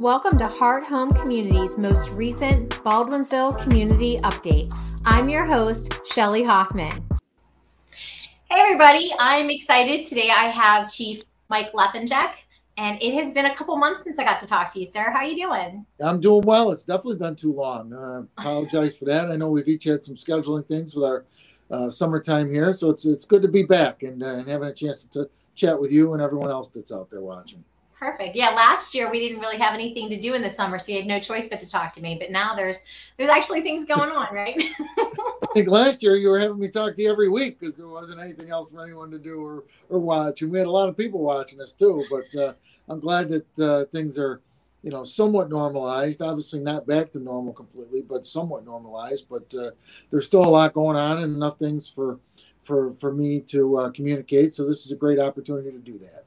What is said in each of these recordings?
Welcome to Heart Home Community's most recent Baldwinsville Community Update. I'm your host, Shelly Hoffman. Hey, everybody. I'm excited. Today I have Chief Mike Lefancheck, and it has been a couple months since I got to talk to you, sir. How are you doing? I'm doing well. It's definitely been too long. Uh, apologize for that. I know we've each had some scheduling things with our uh, summertime here, so it's it's good to be back and, uh, and having a chance to t- chat with you and everyone else that's out there watching. Perfect. Yeah, last year we didn't really have anything to do in the summer, so you had no choice but to talk to me. But now there's there's actually things going on, right? I think last year you were having me talk to you every week because there wasn't anything else for anyone to do or or watch, and we had a lot of people watching us too. But uh, I'm glad that uh, things are, you know, somewhat normalized. Obviously not back to normal completely, but somewhat normalized. But uh, there's still a lot going on and enough things for for for me to uh, communicate. So this is a great opportunity to do that.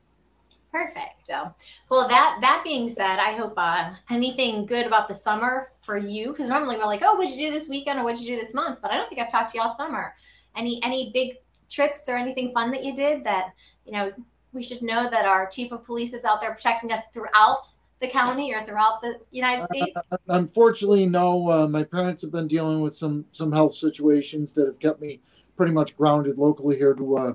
Perfect. So, well, that that being said, I hope uh, anything good about the summer for you, because normally we're like, oh, what'd you do this weekend or what'd you do this month? But I don't think I've talked to you all summer. Any any big trips or anything fun that you did that you know we should know that our chief of police is out there protecting us throughout the county or throughout the United States? Uh, unfortunately, no. Uh, my parents have been dealing with some some health situations that have kept me pretty much grounded locally here to uh,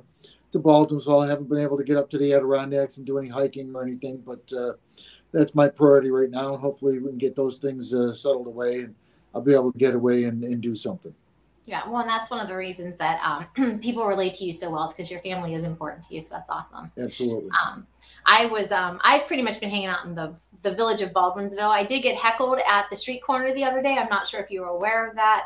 to Baldwinsville. I haven't been able to get up to the Adirondacks and do any hiking or anything, but uh, that's my priority right now. And hopefully, we can get those things uh, settled away, and I'll be able to get away and, and do something. Yeah, well, and that's one of the reasons that um, people relate to you so well is because your family is important to you. So that's awesome. Absolutely. Um, I was, um, I've pretty much been hanging out in the the village of Baldwinsville. I did get heckled at the street corner the other day. I'm not sure if you were aware of that.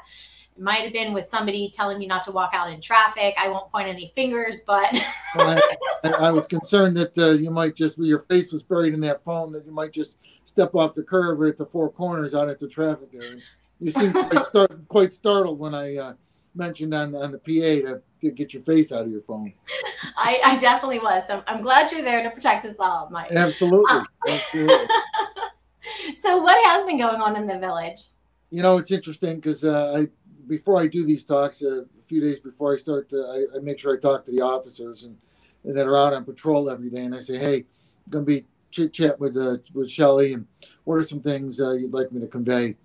Might have been with somebody telling me not to walk out in traffic. I won't point any fingers, but well, I, I, was concerned that uh, you might just, your face was buried in that phone, that you might just step off the curb or at the four corners out at the traffic there. You seemed quite, start, quite startled when I uh, mentioned on, on the PA to, to get your face out of your phone. I, I definitely was. So I'm glad you're there to protect us all, Mike. Absolutely. Um, Absolutely. so, what has been going on in the village? You know, it's interesting because uh, I before I do these talks, uh, a few days before I start, to, I, I, make sure I talk to the officers and, and that are out on patrol every day, and I say, hey, I'm gonna be chit chat with uh, with Shelly, and what are some things uh, you'd like me to convey?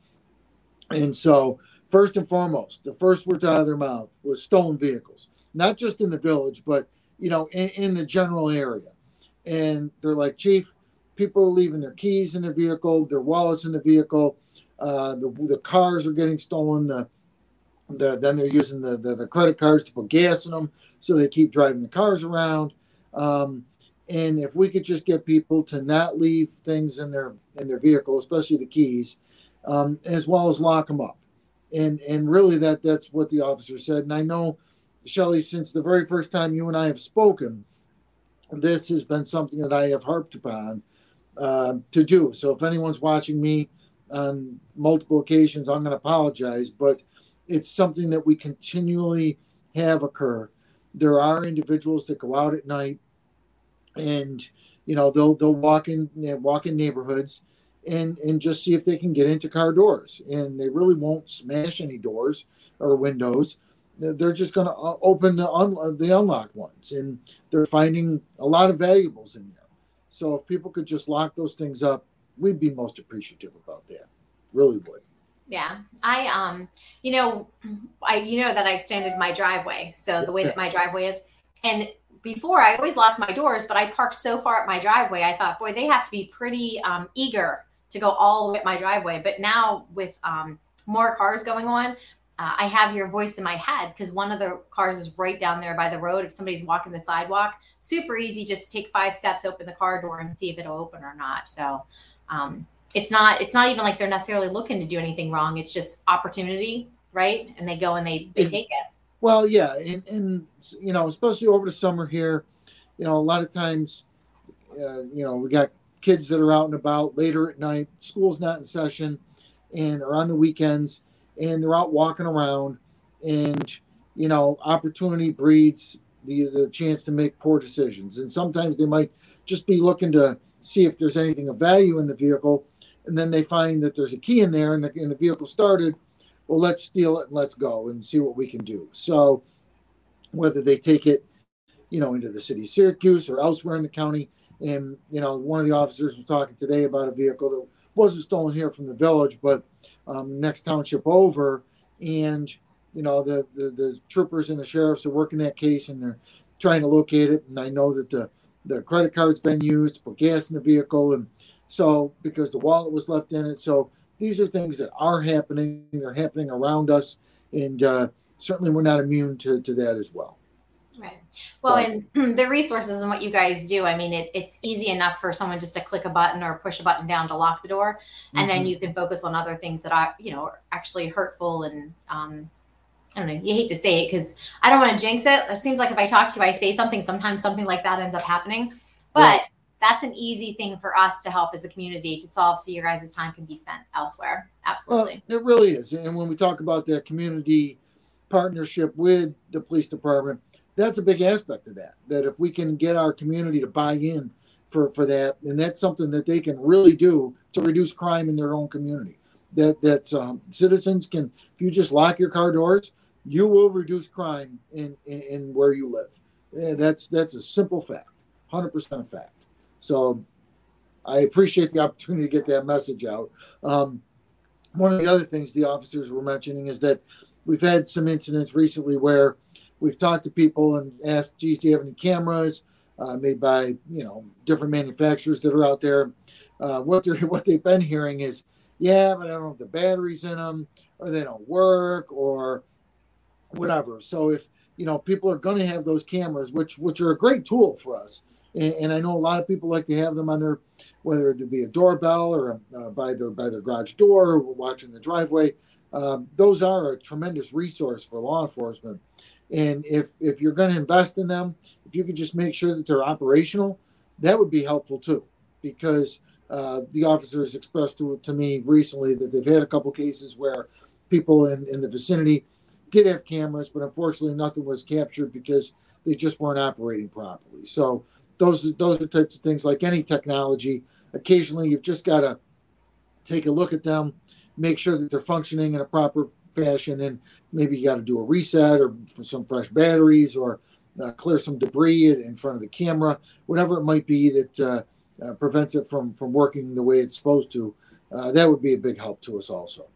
And so, first and foremost, the first words out of their mouth was stolen vehicles, not just in the village, but you know, in, in the general area. And they're like, Chief, people are leaving their keys in the vehicle, their wallets in the vehicle. Uh, the, the cars are getting stolen. The the, then they're using the, the, the, credit cards to put gas in them so they keep driving the cars around. Um, and if we could just get people to not leave things in their in their vehicle especially the keys um, as well as lock them up. And and really that that's what the officer said. And i know shelly since the very first time you and i have spoken this has been something that i have harped upon uh, to do. So if anyone's watching me on multiple occasions i'm going to apologize but it's something that we continually have occur. There are individuals that go out at night and you know they'll they'll walk in walk in neighborhoods and and just see if they can get into car doors and they really won't smash any doors or windows. They're just going to uh, open the, un- the unlocked ones and they're finding a lot of valuables in there. So if people could just lock those things up we'd be most appreciative about that. Really would yeah. I um you know I you know that I extended my driveway. So the way that my driveway is and before I always locked my doors, but I parked so far up my driveway. I thought, boy, they have to be pretty um, eager to go all the way up my driveway. But now with um, more cars going on, uh, I have your voice in my head because one of the cars is right down there by the road. If somebody's walking the sidewalk, super easy. Just take five steps, open the car door, and see if it'll open or not. So, um, it's not it's not even like they're necessarily looking to do anything wrong. It's just opportunity right? And they go and they they take it. well yeah and, and you know especially over the summer here you know a lot of times uh, you know we got kids that are out and about later at night. School's not in session and or on the weekends and they're out walking around and you know opportunity breeds the, the chance to make poor decisions. And sometimes they might just be looking to see if there's anything of value in the vehicle and then they find that there's a key in there and the, and the vehicle started well let's steal it and let's go and see what we can do so whether they take it you know into the city of syracuse or elsewhere in the county and you know one of the officers was talking today about a vehicle that wasn't stolen here from the village, but um, next township over. And you know the, the the troopers and the sheriffs are working that case and they're trying to locate it. And I know that the the credit card's been used to put gas in the vehicle, and so because the wallet was left in it. So these are things that are happening. They're happening around us, and uh, certainly we're not immune to, to that as well. Right. Well, and the resources and what you guys do, I mean, it, it's easy enough for someone just to click a button or push a button down to lock the door, and mm-hmm. then you can focus on other things that are, you know, are actually hurtful and um, I don't know. You hate to say it because I don't want to jinx it. It seems like if I talk to you, I say something. Sometimes something like that ends up happening, but. Right that's an easy thing for us to help as a community to solve so your guys' time can be spent elsewhere. Absolutely. Well, it really is. And when we talk about that community partnership with the police department, that's a big aspect of that. That if we can get our community to buy in for, for that, and that's something that they can really do to reduce crime in their own community. That that's um, citizens can if you just lock your car doors, you will reduce crime in, in, in where you live. And that's that's a simple fact, hundred percent fact. So I appreciate the opportunity to get that message out. Um, one of the other things the officers were mentioning is that we've had some incidents recently where we've talked to people and asked, geez, do you have any cameras uh, made by, you know, different manufacturers that are out there? Uh, what they're what they've been hearing is, yeah, but I don't have the batteries in them, or they don't work, or whatever. So if you know people are going to have those cameras, which which are a great tool for us, and, and, I know a lot of people like to have them on their, whether it be a doorbell or uh, by their by their garage door, or watching the driveway. Um, those are a tremendous resource for law enforcement. And if if you're going to invest in them, if you could just make sure that they're operational, that would be helpful too, because uh, the officers expressed to, to me recently that they've had a couple cases where people in, in the vicinity did have cameras, but unfortunately nothing was captured because they just weren't operating properly. So those those are types of things like any technology. Occasionally, you've just got to take a look at them, make sure that they're functioning in a proper fashion, and maybe you got to do a reset or some fresh batteries or uh, clear some debris in front of the camera, whatever it might be that uh, uh, prevents it from from working the way it's supposed to. Uh, that would be a big help to us also.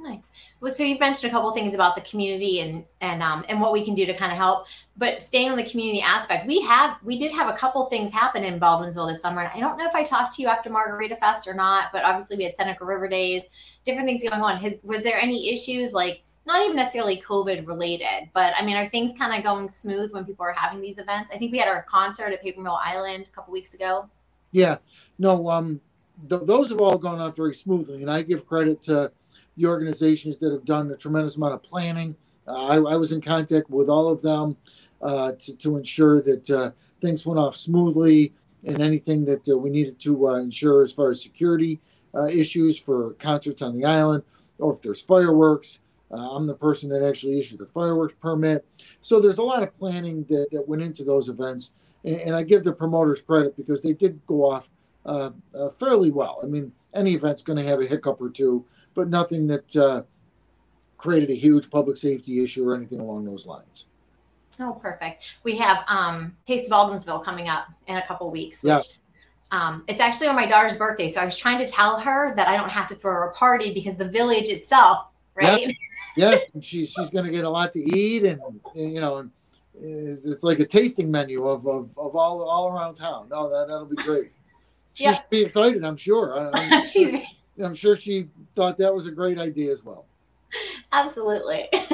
Nice. Well, so you've mentioned a couple things about the community and and um and what we can do to kind of help. But staying on the community aspect, we have we did have a couple things happen in Baldwinsville this summer. And I don't know if I talked to you after Margarita Fest or not, but obviously we had Seneca River Days, different things going on. Has was there any issues like not even necessarily COVID related, but I mean, are things kind of going smooth when people are having these events? I think we had our concert at Paper Mill Island a couple weeks ago. Yeah, no, um, th- those have all gone off very smoothly, and I give credit to the organizations that have done a tremendous amount of planning. Uh, I, I, was in contact with all of them uh, to, to ensure that uh, things went off smoothly and anything that uh, we needed to uh, ensure as far as security uh, issues for concerts on the island or if there's fireworks. I'm the person that actually issued the fireworks permit. So there's a lot of planning that, that went into those events. And, and I give the promoters credit because they did go off fairly well. I mean, any event's going to have a hiccup or two but nothing that uh, created a huge public safety issue or anything along those lines. Oh, perfect. We have um, Taste of Baldwinsville coming up in a couple weeks. Which, yeah. Um, it's actually on my daughter's birthday, so I was trying to tell her that I don't have to throw her a party because the village itself, right? Yep. yes, and she's she's going to get a lot to eat, and, and you know, it's, it's, like a tasting menu of, of, of all all around town. No, that that'll be great. She yep. should be excited, I'm sure. I, she's I'm sure she thought that was a great idea as well. Absolutely. yeah,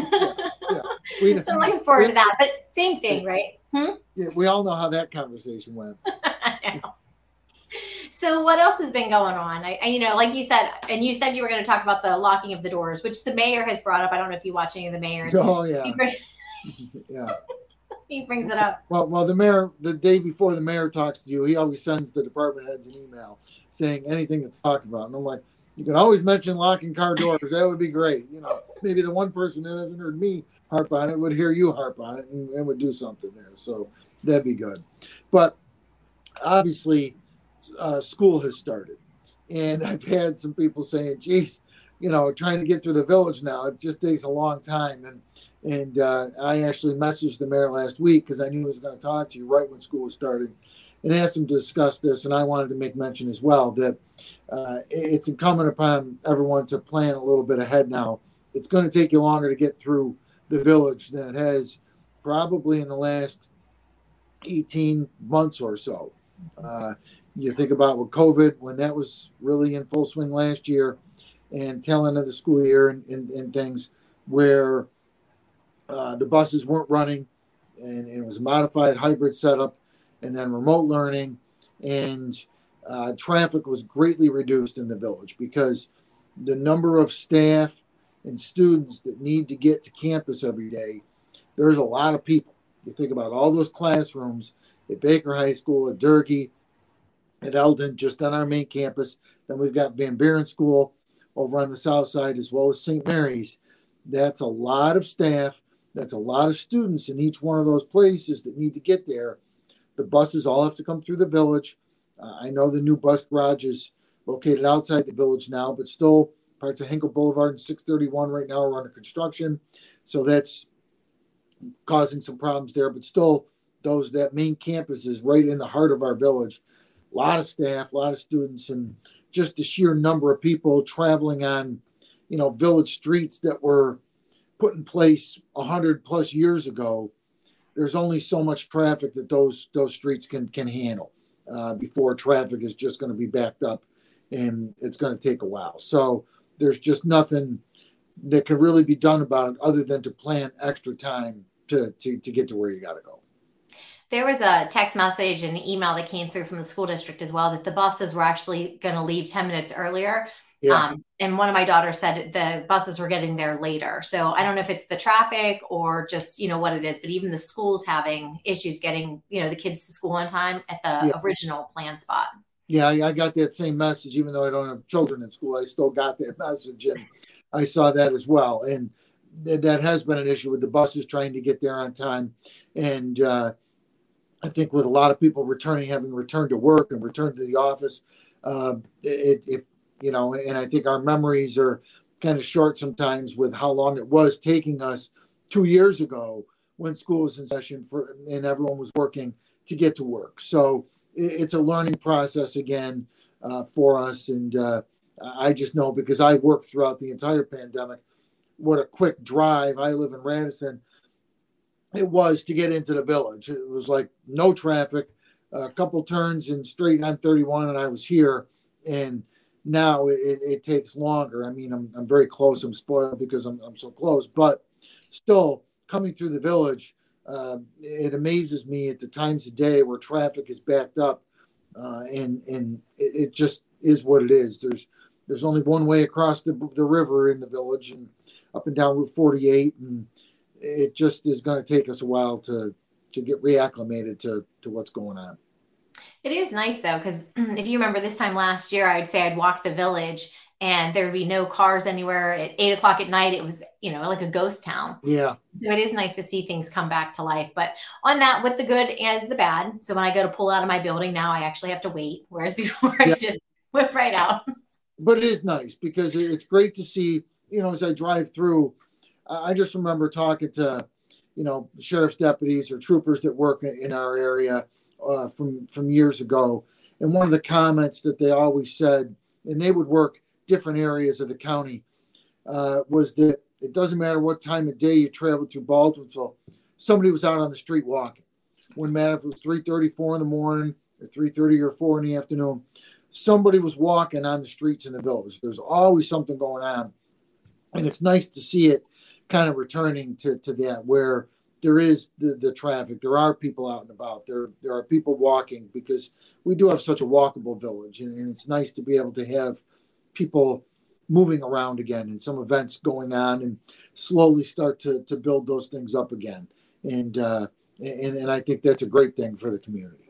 yeah. We, so I'm looking forward we, to that. But same thing, right? Hmm? Yeah, we all know how that conversation went. so what else has been going on? I, I, you know, like you said, and you said you were going to talk about the locking of the doors, which the mayor has brought up. I don't know if you watch any of the mayors. Oh yeah. yeah. he brings it up. Well, well, the mayor, the day before the mayor talks to you, he always sends the department heads an email saying anything to talk about, and I'm like, you can always mention locking car doors. that would be great. You know, maybe the one person that hasn't heard me harp on it would hear you harp on it and, and would do something there. So that'd be good. But obviously, uh, school has started, and I've had some people saying, "Geez, you know, trying to get through the village now it just takes a long time." And and uh, I actually messaged the mayor last week because I knew he was going to talk to you right when school was starting, and asked them to discuss this. And I wanted to make mention as well that uh, it's incumbent upon everyone to plan a little bit ahead now. It's going to take you longer to get through the village than it has probably in the last 18 months or so. Uh, you think about with COVID, when that was really in full swing last year, and tail end of the school year and, and, and things where uh, the buses weren't running and, and, it was a modified hybrid setup and then remote learning and uh, traffic was greatly reduced in the village because the number of staff and students that need to get to campus every day there's a lot of people. You think about all those classrooms at baker high school at durgee at elden just on our main campus. Then we've got van buren school over on the south side as well as st mary's. That's a lot of staff. That's a lot of students in each one of those places that need to get there the buses all have to come through the village. Uh, I know the new bus garage is located outside the village now, but still parts of Hencle Boulevard and 631 right now are under construction. So that's causing some problems there, but still those that main campus is right in the heart of our village. A lot of staff, a lot of students, and just the sheer number of people traveling on, you know, village streets that were put in place a hundred plus years ago there's only so much traffic that those those streets can can handle uh, before traffic is just going to be backed up, and it's going to take a while. So there's just nothing that can really be done about it other than to plan extra time to to, to get to where you got to go. There was a text message and email that came through from the school district as well that the buses were actually going to leave 10 minutes earlier yeah. Um, and one of my daughters said the buses were getting there later. So I don't know if it's the traffic or just, you know, what it is, but even the schools having issues getting, you know, the kids to school on time at the yeah. original plan spot. Yeah, I, got that same message, even though I don't have children in school, I still got that message. And I saw that as well. And th- that has been an issue with the buses trying to get there on time. And, uh, I think with a lot of people returning, having returned to work and returned to the office, uh, it, it you know, and I think our memories are kind of short sometimes with how long it was taking us two years ago when school was in session for and everyone was working to get to work. So it's a learning process again uh, for us, and uh, I just know because I worked throughout the entire pandemic, what a quick drive. I live in Radisson. It was to get into the village. It was like no traffic, a couple turns and straight on 31, and I was here. And now it, it, takes longer. I mean, I'm, I'm very close. I'm spoiled because I'm, I'm so close, but still coming through the village, uh, it amazes me at the times of day where traffic is backed up, uh, and and it, it, just is what it is. There's there's only one way across the, the river in the village and up and down Route 48, and it just is going to take us a while to to get reacclimated to to what's going on. It is nice though, because if you remember this time last year, I would say I'd walk the village and there would be no cars anywhere at eight o'clock at night. It was, you know, like a ghost town. Yeah. So it is nice to see things come back to life. But on that, with the good as the bad. So when I go to pull out of my building now, I actually have to wait. Whereas before yeah. I just whip right out. But it is nice because it's great to see, you know, as I drive through, I just remember talking to, you know, sheriff's deputies or troopers that work in our area uh, from from years ago, and one of the comments that they always said, and they would work different areas of the county, uh, was that it doesn't matter what time of day you travel through Baldwinsville, somebody was out on the street walking. Wouldn't matter if it was 3:34 in the morning or 3:30 or 4 in the afternoon. Somebody was walking on the streets in the village. There's always something going on, and it's nice to see it kind of returning to to that where there is the, the traffic. There are people out and about. There there are people walking because we do have such a walkable village, and, and it's nice to be able to have people moving around again and some events going on and slowly start to, to build those things up again. And, uh, and, and I think that's a great thing for the community.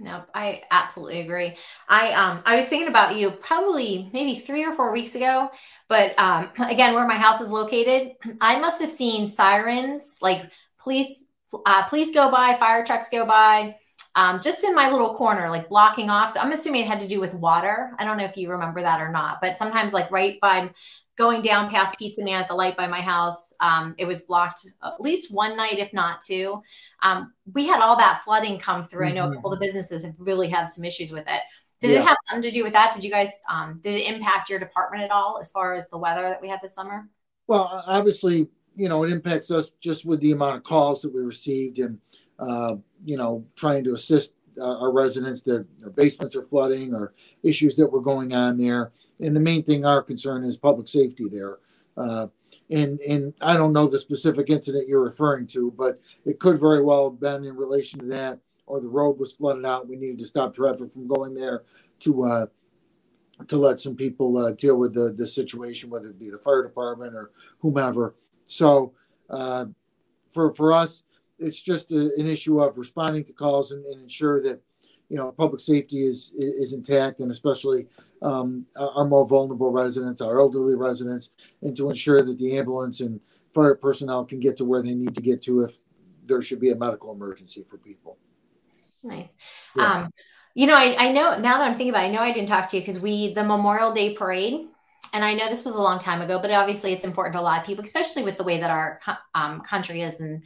No, I absolutely agree. I um I was thinking about you probably maybe three or four weeks ago, but um again, where my house is located, I must have seen sirens like police uh, police go by, fire trucks go by, um, just in my little corner, like blocking off. So I'm assuming it had to do with water. I don't know if you remember that or not, but sometimes like right by going down past Pizza Man at the light by my house, um, it was blocked at least one night, if not two. Um, we had all that flooding come through. Mm-hmm. I know a couple of businesses have really had some issues with it. Did yeah. it have something to do with that? Did you guys, um, did it impact your department at all as far as the weather that we had this summer? Well, obviously, you know, it impacts us just with the amount of calls that we received and, uh, you know, trying to assist uh, our residents that their basements are flooding or issues that were going on there. And the main thing our concern is public safety there. Uh, and and I don't know the specific incident you're referring to, but it could very well have been in relation to that, or the road was flooded out. We needed to stop traffic from going there to uh, to let some people uh, deal with the the situation, whether it be the fire department or whomever. So uh, for for us, it's just a, an issue of responding to calls and, and, ensure that you know public safety is is intact, and especially um, our more vulnerable residents, our elderly residents, and to ensure that the ambulance and fire personnel can get to where they need to get to if there should be a medical emergency for people. Nice. Yeah. Um, you know, I, I know now that I'm thinking about it, I know I didn't talk to you because we, the Memorial Day parade, and I know this was a long time ago, but obviously it's important to a lot of people, especially with the way that our um, country is and,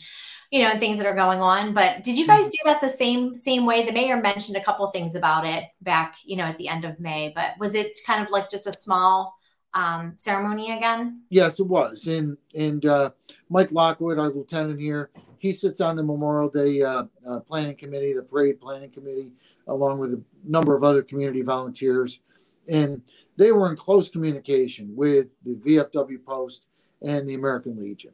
you know, and things that are going on. But did you guys mm-hmm. do that the same same way? The mayor mentioned a couple things about it back, you know, at the end of May, but was it kind of like just a small um, ceremony again? Yes, it was. And and uh, Mike Lockwood, our lieutenant here, he sits on the Memorial Day uh, uh, planning committee, the parade planning committee along with a number of other community volunteers. And they were in close communication with the VFW Post and the American Legion.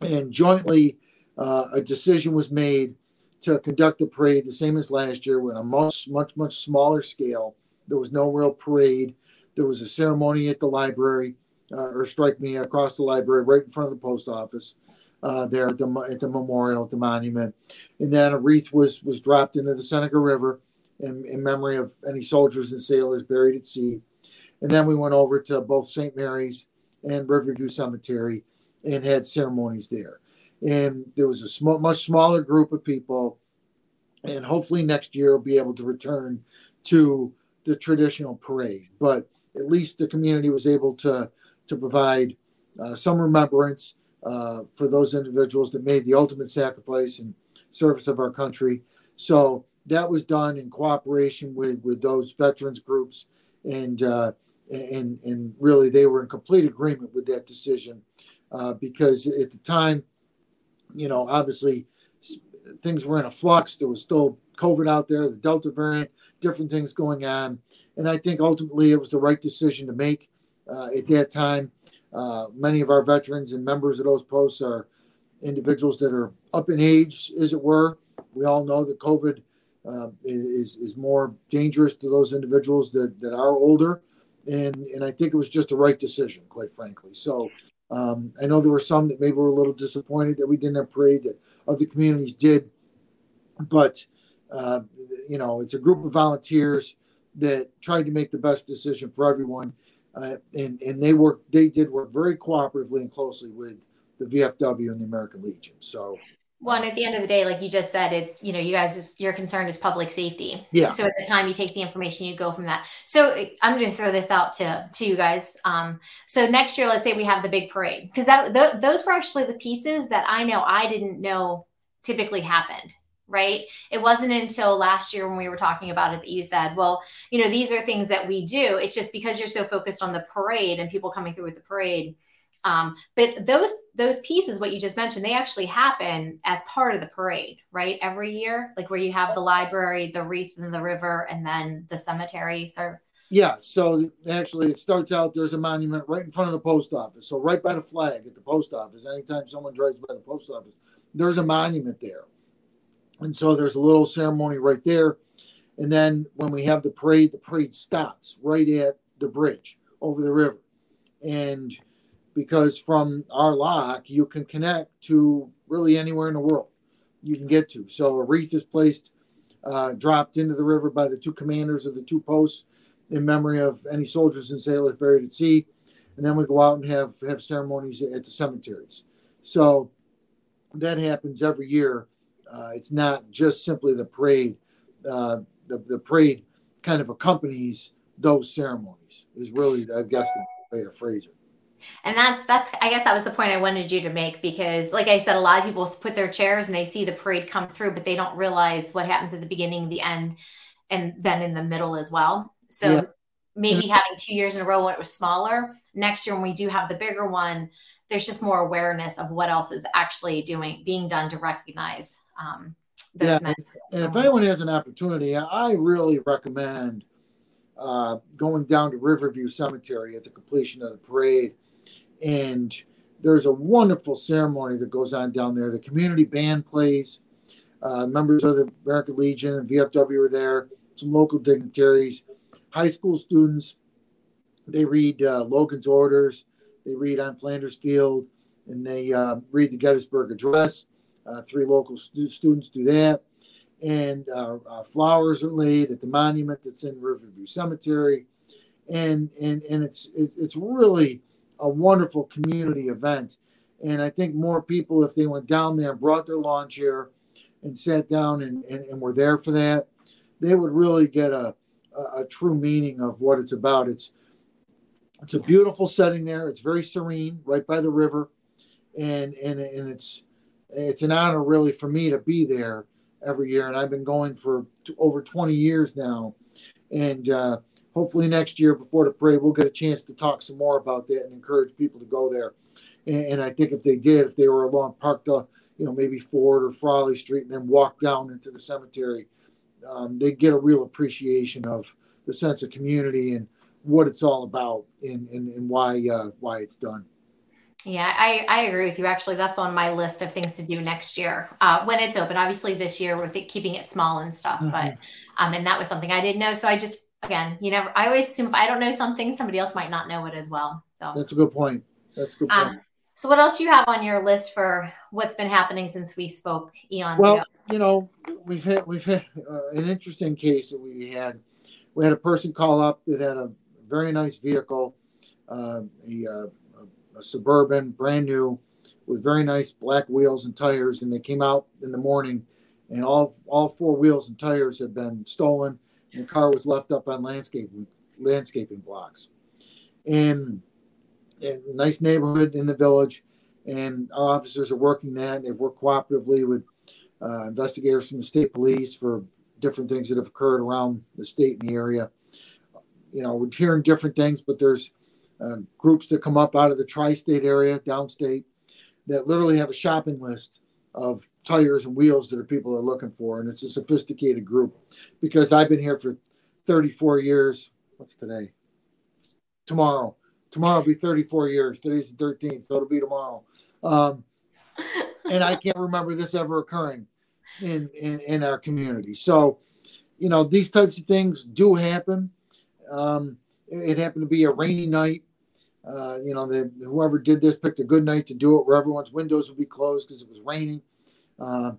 And jointly, uh, a decision was made to conduct the parade the same as last year with a much, much, much smaller scale. There was no real parade. There was a ceremony at the library, uh, or strike me across the library, right in front of the post office uh, there at the, at the memorial, at the monument. And then a wreath was, was dropped into the Seneca River in, in memory of any soldiers and sailors buried at sea. And then we went over to both St. Mary's and Riverview Cemetery and had ceremonies there. And there was a small, much smaller group of people. And hopefully next year we'll be able to return to the traditional parade. But at least the community was able to, to provide uh, some remembrance uh, for those individuals that made the ultimate sacrifice in service of our country. So that was done in cooperation with with those veterans groups, and uh, and and really they were in complete agreement with that decision uh, because at the time, you know, obviously things were in a flux. There was still COVID out there, the Delta variant, different things going on, and I think ultimately it was the right decision to make uh, at that time. Uh, many of our veterans and members of those posts are individuals that are up in age, as it were. We all know that COVID uh, is is more dangerous to those individuals that, that are older, and and I think it was just the right decision, quite frankly. So um, I know there were some that maybe were a little disappointed that we didn't have parade that other communities did, but uh, you know it's a group of volunteers that tried to make the best decision for everyone uh, and and they work they did work very cooperatively and closely with the VFW and the American Legion. So. Well, and at the end of the day, like you just said, it's you know you guys just your concern is public safety. Yeah. So at the time you take the information, you go from that. So I'm going to throw this out to to you guys. Um, so next year, let's say we have the big parade because that th- those were actually the pieces that I know I didn't know typically happened right? It wasn't until last year when we were talking about it that you said, well, you know, these are things that we do. It's just because you're so focused on the parade and people coming through with the parade. Um, but those those pieces, what you just mentioned, they actually happen as part of the parade, right? Every year, like where you have the library, the wreath in the river, and then the cemetery. So yeah, so actually it starts out there's a monument right in front of the post office. So right by the flag at the post office. Anytime someone drives by the post office, there's a monument there. And so there's a little ceremony right there. And then when we have the parade, the parade stops right at the bridge over the river. And because from our lock, you can connect to really anywhere in the world you can get to. So a wreath is placed, uh, dropped into the river by the two commanders of the two posts in memory of any soldiers and sailors buried at sea. And then we go out and have, have ceremonies at the cemeteries. So that happens every year Uh, it's not just simply the parade. Uh, the, the parade kind of accompanies those ceremonies. Is really, I guess, the way to phrase it. And that's that's I guess that was the point I wanted you to make because like I said, a lot of people put their chairs and they see the parade come through, but they don't realize what happens at the beginning, the end, and then in the middle as well. So yeah. maybe having two years in a row when it was smaller, next year when we do have the bigger one, there's just more awareness of what else is actually doing being done to recognize um, those yeah. And if anyone has an opportunity, I really recommend uh, going down to Riverview Cemetery at the completion of the parade. And there's a wonderful ceremony that goes on down there. The community band plays. Uh, members of the American Legion and VFW are there. Some local dignitaries, high school students. They read uh, Logan's orders. They read on Flanders Field, and they uh, read the Gettysburg Address. Uh, three local stu- students do that and uh, uh, flowers are laid at the monument that's in Riverview Cemetery, and and and it's it, it's really a wonderful community event, and I think more people if they went down there and brought their lawn chair, and sat down and and, and were there for that, they would really get a, a a true meaning of what it's about. It's it's a beautiful setting there. It's very serene, right by the river, and and and it's it's an honor really for me to be there every year, and I've been going for over 20 years now. And uh, hopefully next year before the parade, we'll get a chance to talk some more about that and encourage people to go there. And, and I think if they did, if they were along parked, uh, you know, maybe Ford or Frawley Street, and then walk down into the cemetery, um, they get a real appreciation of the sense of community and what it's all about and, and, and why uh, why it's done. Yeah, I, I agree with you. Actually, that's on my list of things to do next year uh, when it's open. Obviously, this year we're th- keeping it small and stuff, mm-hmm. but um, and that was something I didn't know. So I just again, you never. I always assume if I don't know something, somebody else might not know it as well. So that's a good point. That's a good um, point. Um, so what else do you have on your list for what's been happening since we spoke eons well, ago? you know, we've had we've had uh, an interesting case that we had. We had a person call up that had a very nice vehicle, uh, a uh, a Suburban, brand new, with very nice black wheels and tires. And they came out in the morning, and all all four wheels and tires had been stolen, and the car was left up on landscaping landscaping blocks. And, and nice neighborhood in the village, and our officers are working that. They've worked cooperatively with uh, investigators from the state police for different things that have occurred around the state and the area. You know, we're hearing different things, but there's uh, groups that come up out of the tri-state area, downstate, that literally have a shopping list of tires and wheels that are people are looking for, and it's a sophisticated group. Because I've been here for 34 years. What's today? Tomorrow. Tomorrow will be 34 years. Today's the 13th, so it'll be tomorrow. Um, and I can't remember this ever occurring in, in in our community. So, you know, these types of things do happen. Um, it happened to be a rainy night. Uh, you know, the, whoever did this picked a good night to do it where everyone's windows would be closed because it was raining. Uh,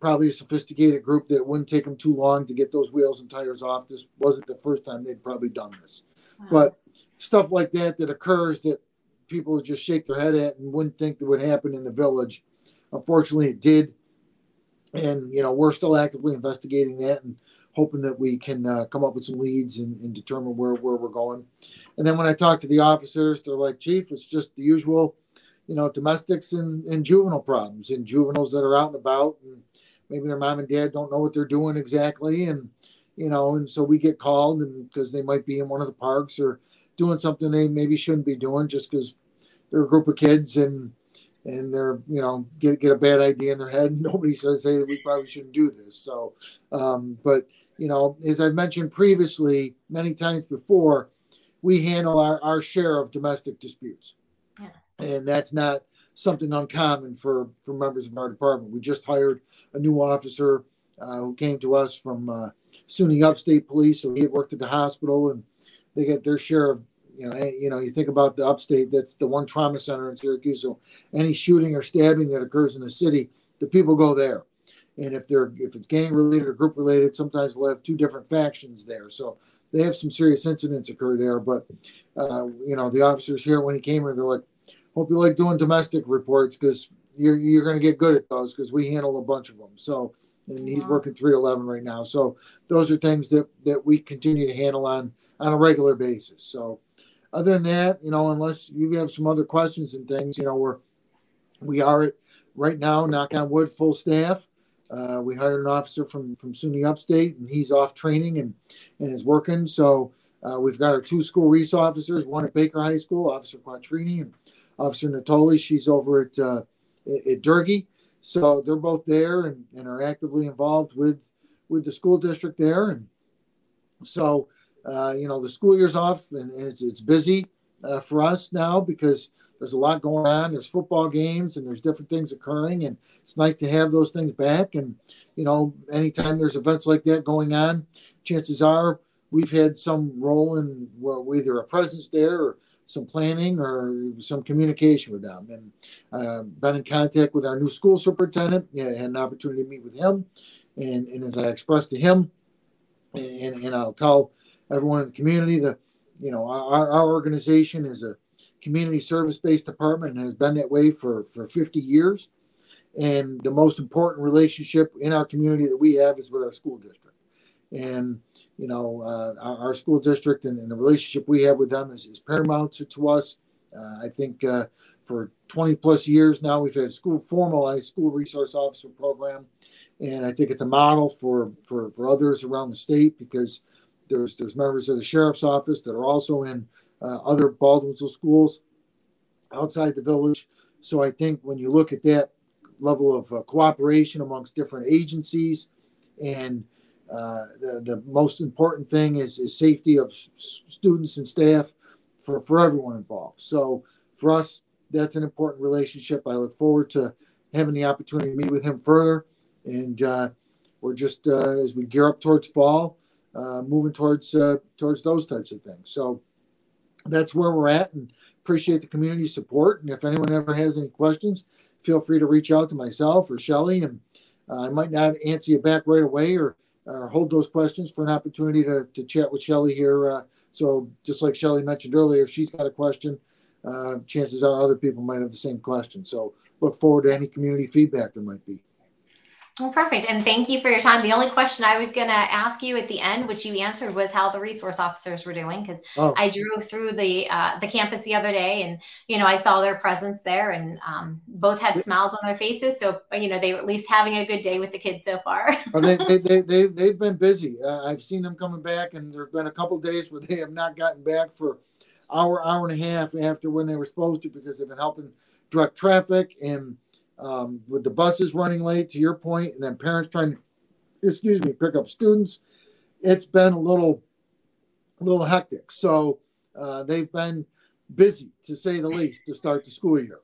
probably a sophisticated group that it wouldn't take them too long to get those wheels and tires off. This wasn't the first time they'd probably done this. Wow. But stuff like that that occurs that people would just shake their head at and wouldn't think that would happen in the village. Unfortunately, it did. And, you know, we're still actively investigating that and hoping that we can uh, come up with some leads and, and, determine where, where we're going. And then when I talk to the officers, they're like, Chief, it's just the usual, you know, domestics and, and juvenile problems and juveniles that are out and about and maybe their mom and dad don't know what they're doing exactly. And, you know, and so we get called and because they might be in one of the parks or doing something they maybe shouldn't be doing just because they're a group of kids and and they're you know get get a bad idea in their head. Nobody says hey we probably shouldn't do this. So, um, but you know, as I've mentioned previously many times before, we handle our, our share of domestic disputes. Yeah. And that's not something uncommon for, for members of our department. We just hired a new officer uh, who came to us from uh, SUNY Upstate Police. So he had worked at the hospital and they get their share of, you know, you know, you think about the upstate, that's the one trauma center in Syracuse. So any shooting or stabbing that occurs in the city, the people go there and if they're if it's gang related or group related, sometimes they'll have two different factions there. So they have some serious incidents occur there. But uh, you know, the officers here when he came here, they're like, "Hope you like doing domestic reports because you're you're going to get good at those because we handle a bunch of them. So, and he's working 311 right now. So those are things that that we continue to handle on on a regular basis. So, other than that, you know, unless you have some other questions and things, you know, we're we are right now, knock on wood, full staff. Uh, we hired an officer from from SUNY Upstate, and he's off training and and is working. So uh, we've got our two school resource officers, one at Baker High School, Officer Quattrini, and Officer Natoli. She's over at uh, at Durgee. So they're both there and, and are actively involved with with the school district there. And so uh, you know the school year's off and, it's, it's busy uh, for us now because there's a lot going on. There's football games and there's different things occurring, and it's nice to have those things back. And you know, anytime there's events like that going on, chances are we've had some role in well, either a presence there or some planning or some communication with them. And uh, been in contact with our new school superintendent. Yeah, had an opportunity to meet with him, and, and as I expressed to him, and, and I'll tell everyone in the community The you know our, our organization is a community service based department and has been that way for, for 50 years. And the most important relationship in our community that we have is with our school district. And, you know, uh, our, our, school district and, and, the relationship we have with them is, is paramount to, to us. Uh, I think uh, for 20 plus years now, we've had a school formalized school resource officer program. And I think it's a model for, for, for others around the state because there's, there's members of the sheriff's office that are also in uh, other Baldwinsville schools outside the village. So I think when you look at that level of uh, cooperation amongst different agencies, and uh, the, the most important thing is, is safety of students and staff for, for everyone involved. So for us, that's an important relationship. I look forward to having the opportunity to meet with him further. And uh, we're just, uh, as we gear up towards fall, uh, moving towards towards those types of things. So that's where we're at and appreciate the community support. And if anyone ever has any questions, feel free to reach out to myself or Shelly. And uh, I might not answer you back right away or, or hold those questions for an opportunity to, to chat with Shelly here. Uh, so just like Shelly mentioned earlier, if she's got a question, uh, chances are other people might have the same question. So look forward to any community feedback there might be. Well, perfect. And thank you for your time. The only question I was going to ask you at the end, which you answered, was how the resource officers were doing. Because oh. I drove through the uh, the campus the other day, and you know I saw their presence there, and um, both had smiles on their faces. So you know they were at least having a good day with the kids so far. oh, they, they, they, they, they've been busy. Uh, I've seen them coming back, and there have been a couple days where they have not gotten back for hour, hour and a half after when they were supposed to because they've been helping direct traffic and um, with the buses running late, to your point, and then parents trying to, excuse me, pick up students. It's been a little, a little hectic. So uh, they've been busy, to say the least, to start the school year.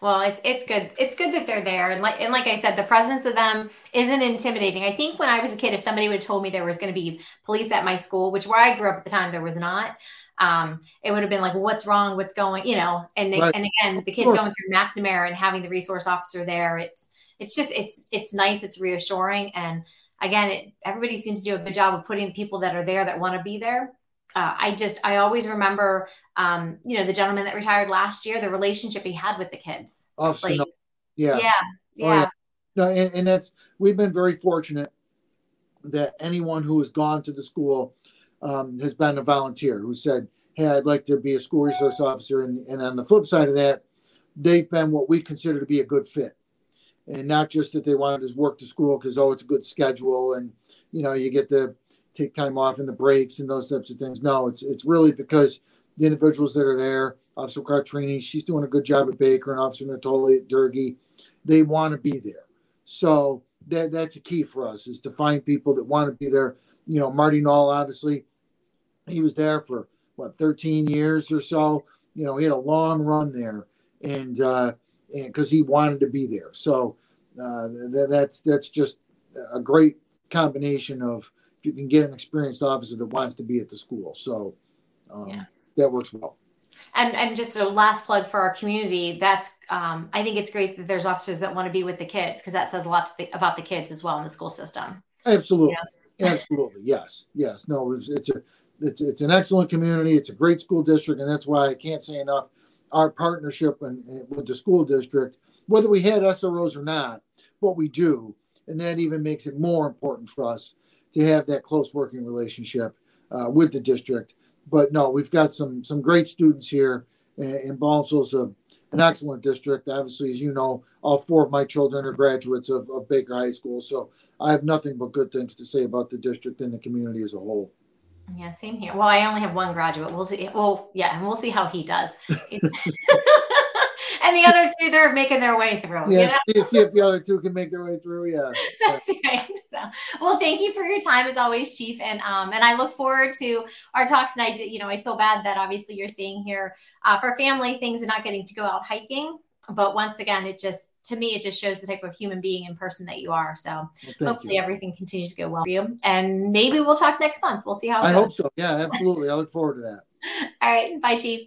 Well, it's it's good. It's good that they're there, and like and like I said, the presence of them isn't intimidating. I think when I was a kid, if somebody would have told me there was going to be police at my school, which where I grew up at the time there was not, um, it would have been like, what's wrong? What's going, you know, and, right. and again, the kids going through McNamara and having the resource officer there, it's, it's just, it's, it's nice. It's reassuring. And again, it, everybody seems to do a good job of putting people that are there that want to be there. Uh, I just, I always remember, um, you know, the gentleman that retired last year, the relationship he had with the kids. Oh, like, yeah. Yeah. Yeah. Oh, yeah. No, and, and that's, we've been very fortunate that anyone who has gone to the school um, has been a volunteer who said, Hey, I'd like to be a school resource officer. And, and on the flip side of that, they've been what we consider to be a good fit. And not just that they wanted to work to school because, oh, it's a good schedule and, you know, you get to take time off in the breaks and those types of things. No, it's it's really because the individuals that are there, Officer Quattrini, she's doing a good job at Baker and Officer Natoli at Durgee, they want to be there. So that that's a key for us is to find people that want to be there. You know, Marty Knoll, obviously, he was there for what 13 years or so. You know, he had a long run there, and uh, and because he wanted to be there. So uh, th- that's that's just a great combination of if you can get an experienced officer that wants to be at the school. So um, yeah. that works well. And and just a last plug for our community. That's um, I think it's great that there's officers that want to be with the kids because that says a lot the, about the kids as well in the school system. Absolutely. Absolutely. Yes. Yes. No, it's, it's a it's it's an excellent community. It's a great school district, and that's why I can't say enough. Our partnership and, with the school district whether we had SROs or not, what we do, and that even makes it more important for us to have that close working relationship uh, with the district. But no, we've got some some great students here, and, and Balmsville's a, an excellent district. Obviously, as you know, all four of my children are graduates of, of Baker High School, so I have nothing but good things to say about the district and the community as a whole. Yeah, same here. Well, I only have one graduate. We'll see. Well, yeah, and we'll see how he does. and the other two, they're making their way through. Yes, you know? see if the other two can make their way through. Yeah, that's right. So, well, thank you for your time as always, Chief, and um, and I look forward to our talks. And I, did, you know, I feel bad that obviously you're staying here uh, for family things and not getting to go out hiking. But once again, it just to me, it just shows the type of human being and person that you are. So well, hopefully you. everything continues to go well for you. And maybe we'll talk next month. We'll see how I goes. hope so. Yeah, absolutely. I look forward to that. All right. Bye, Chief.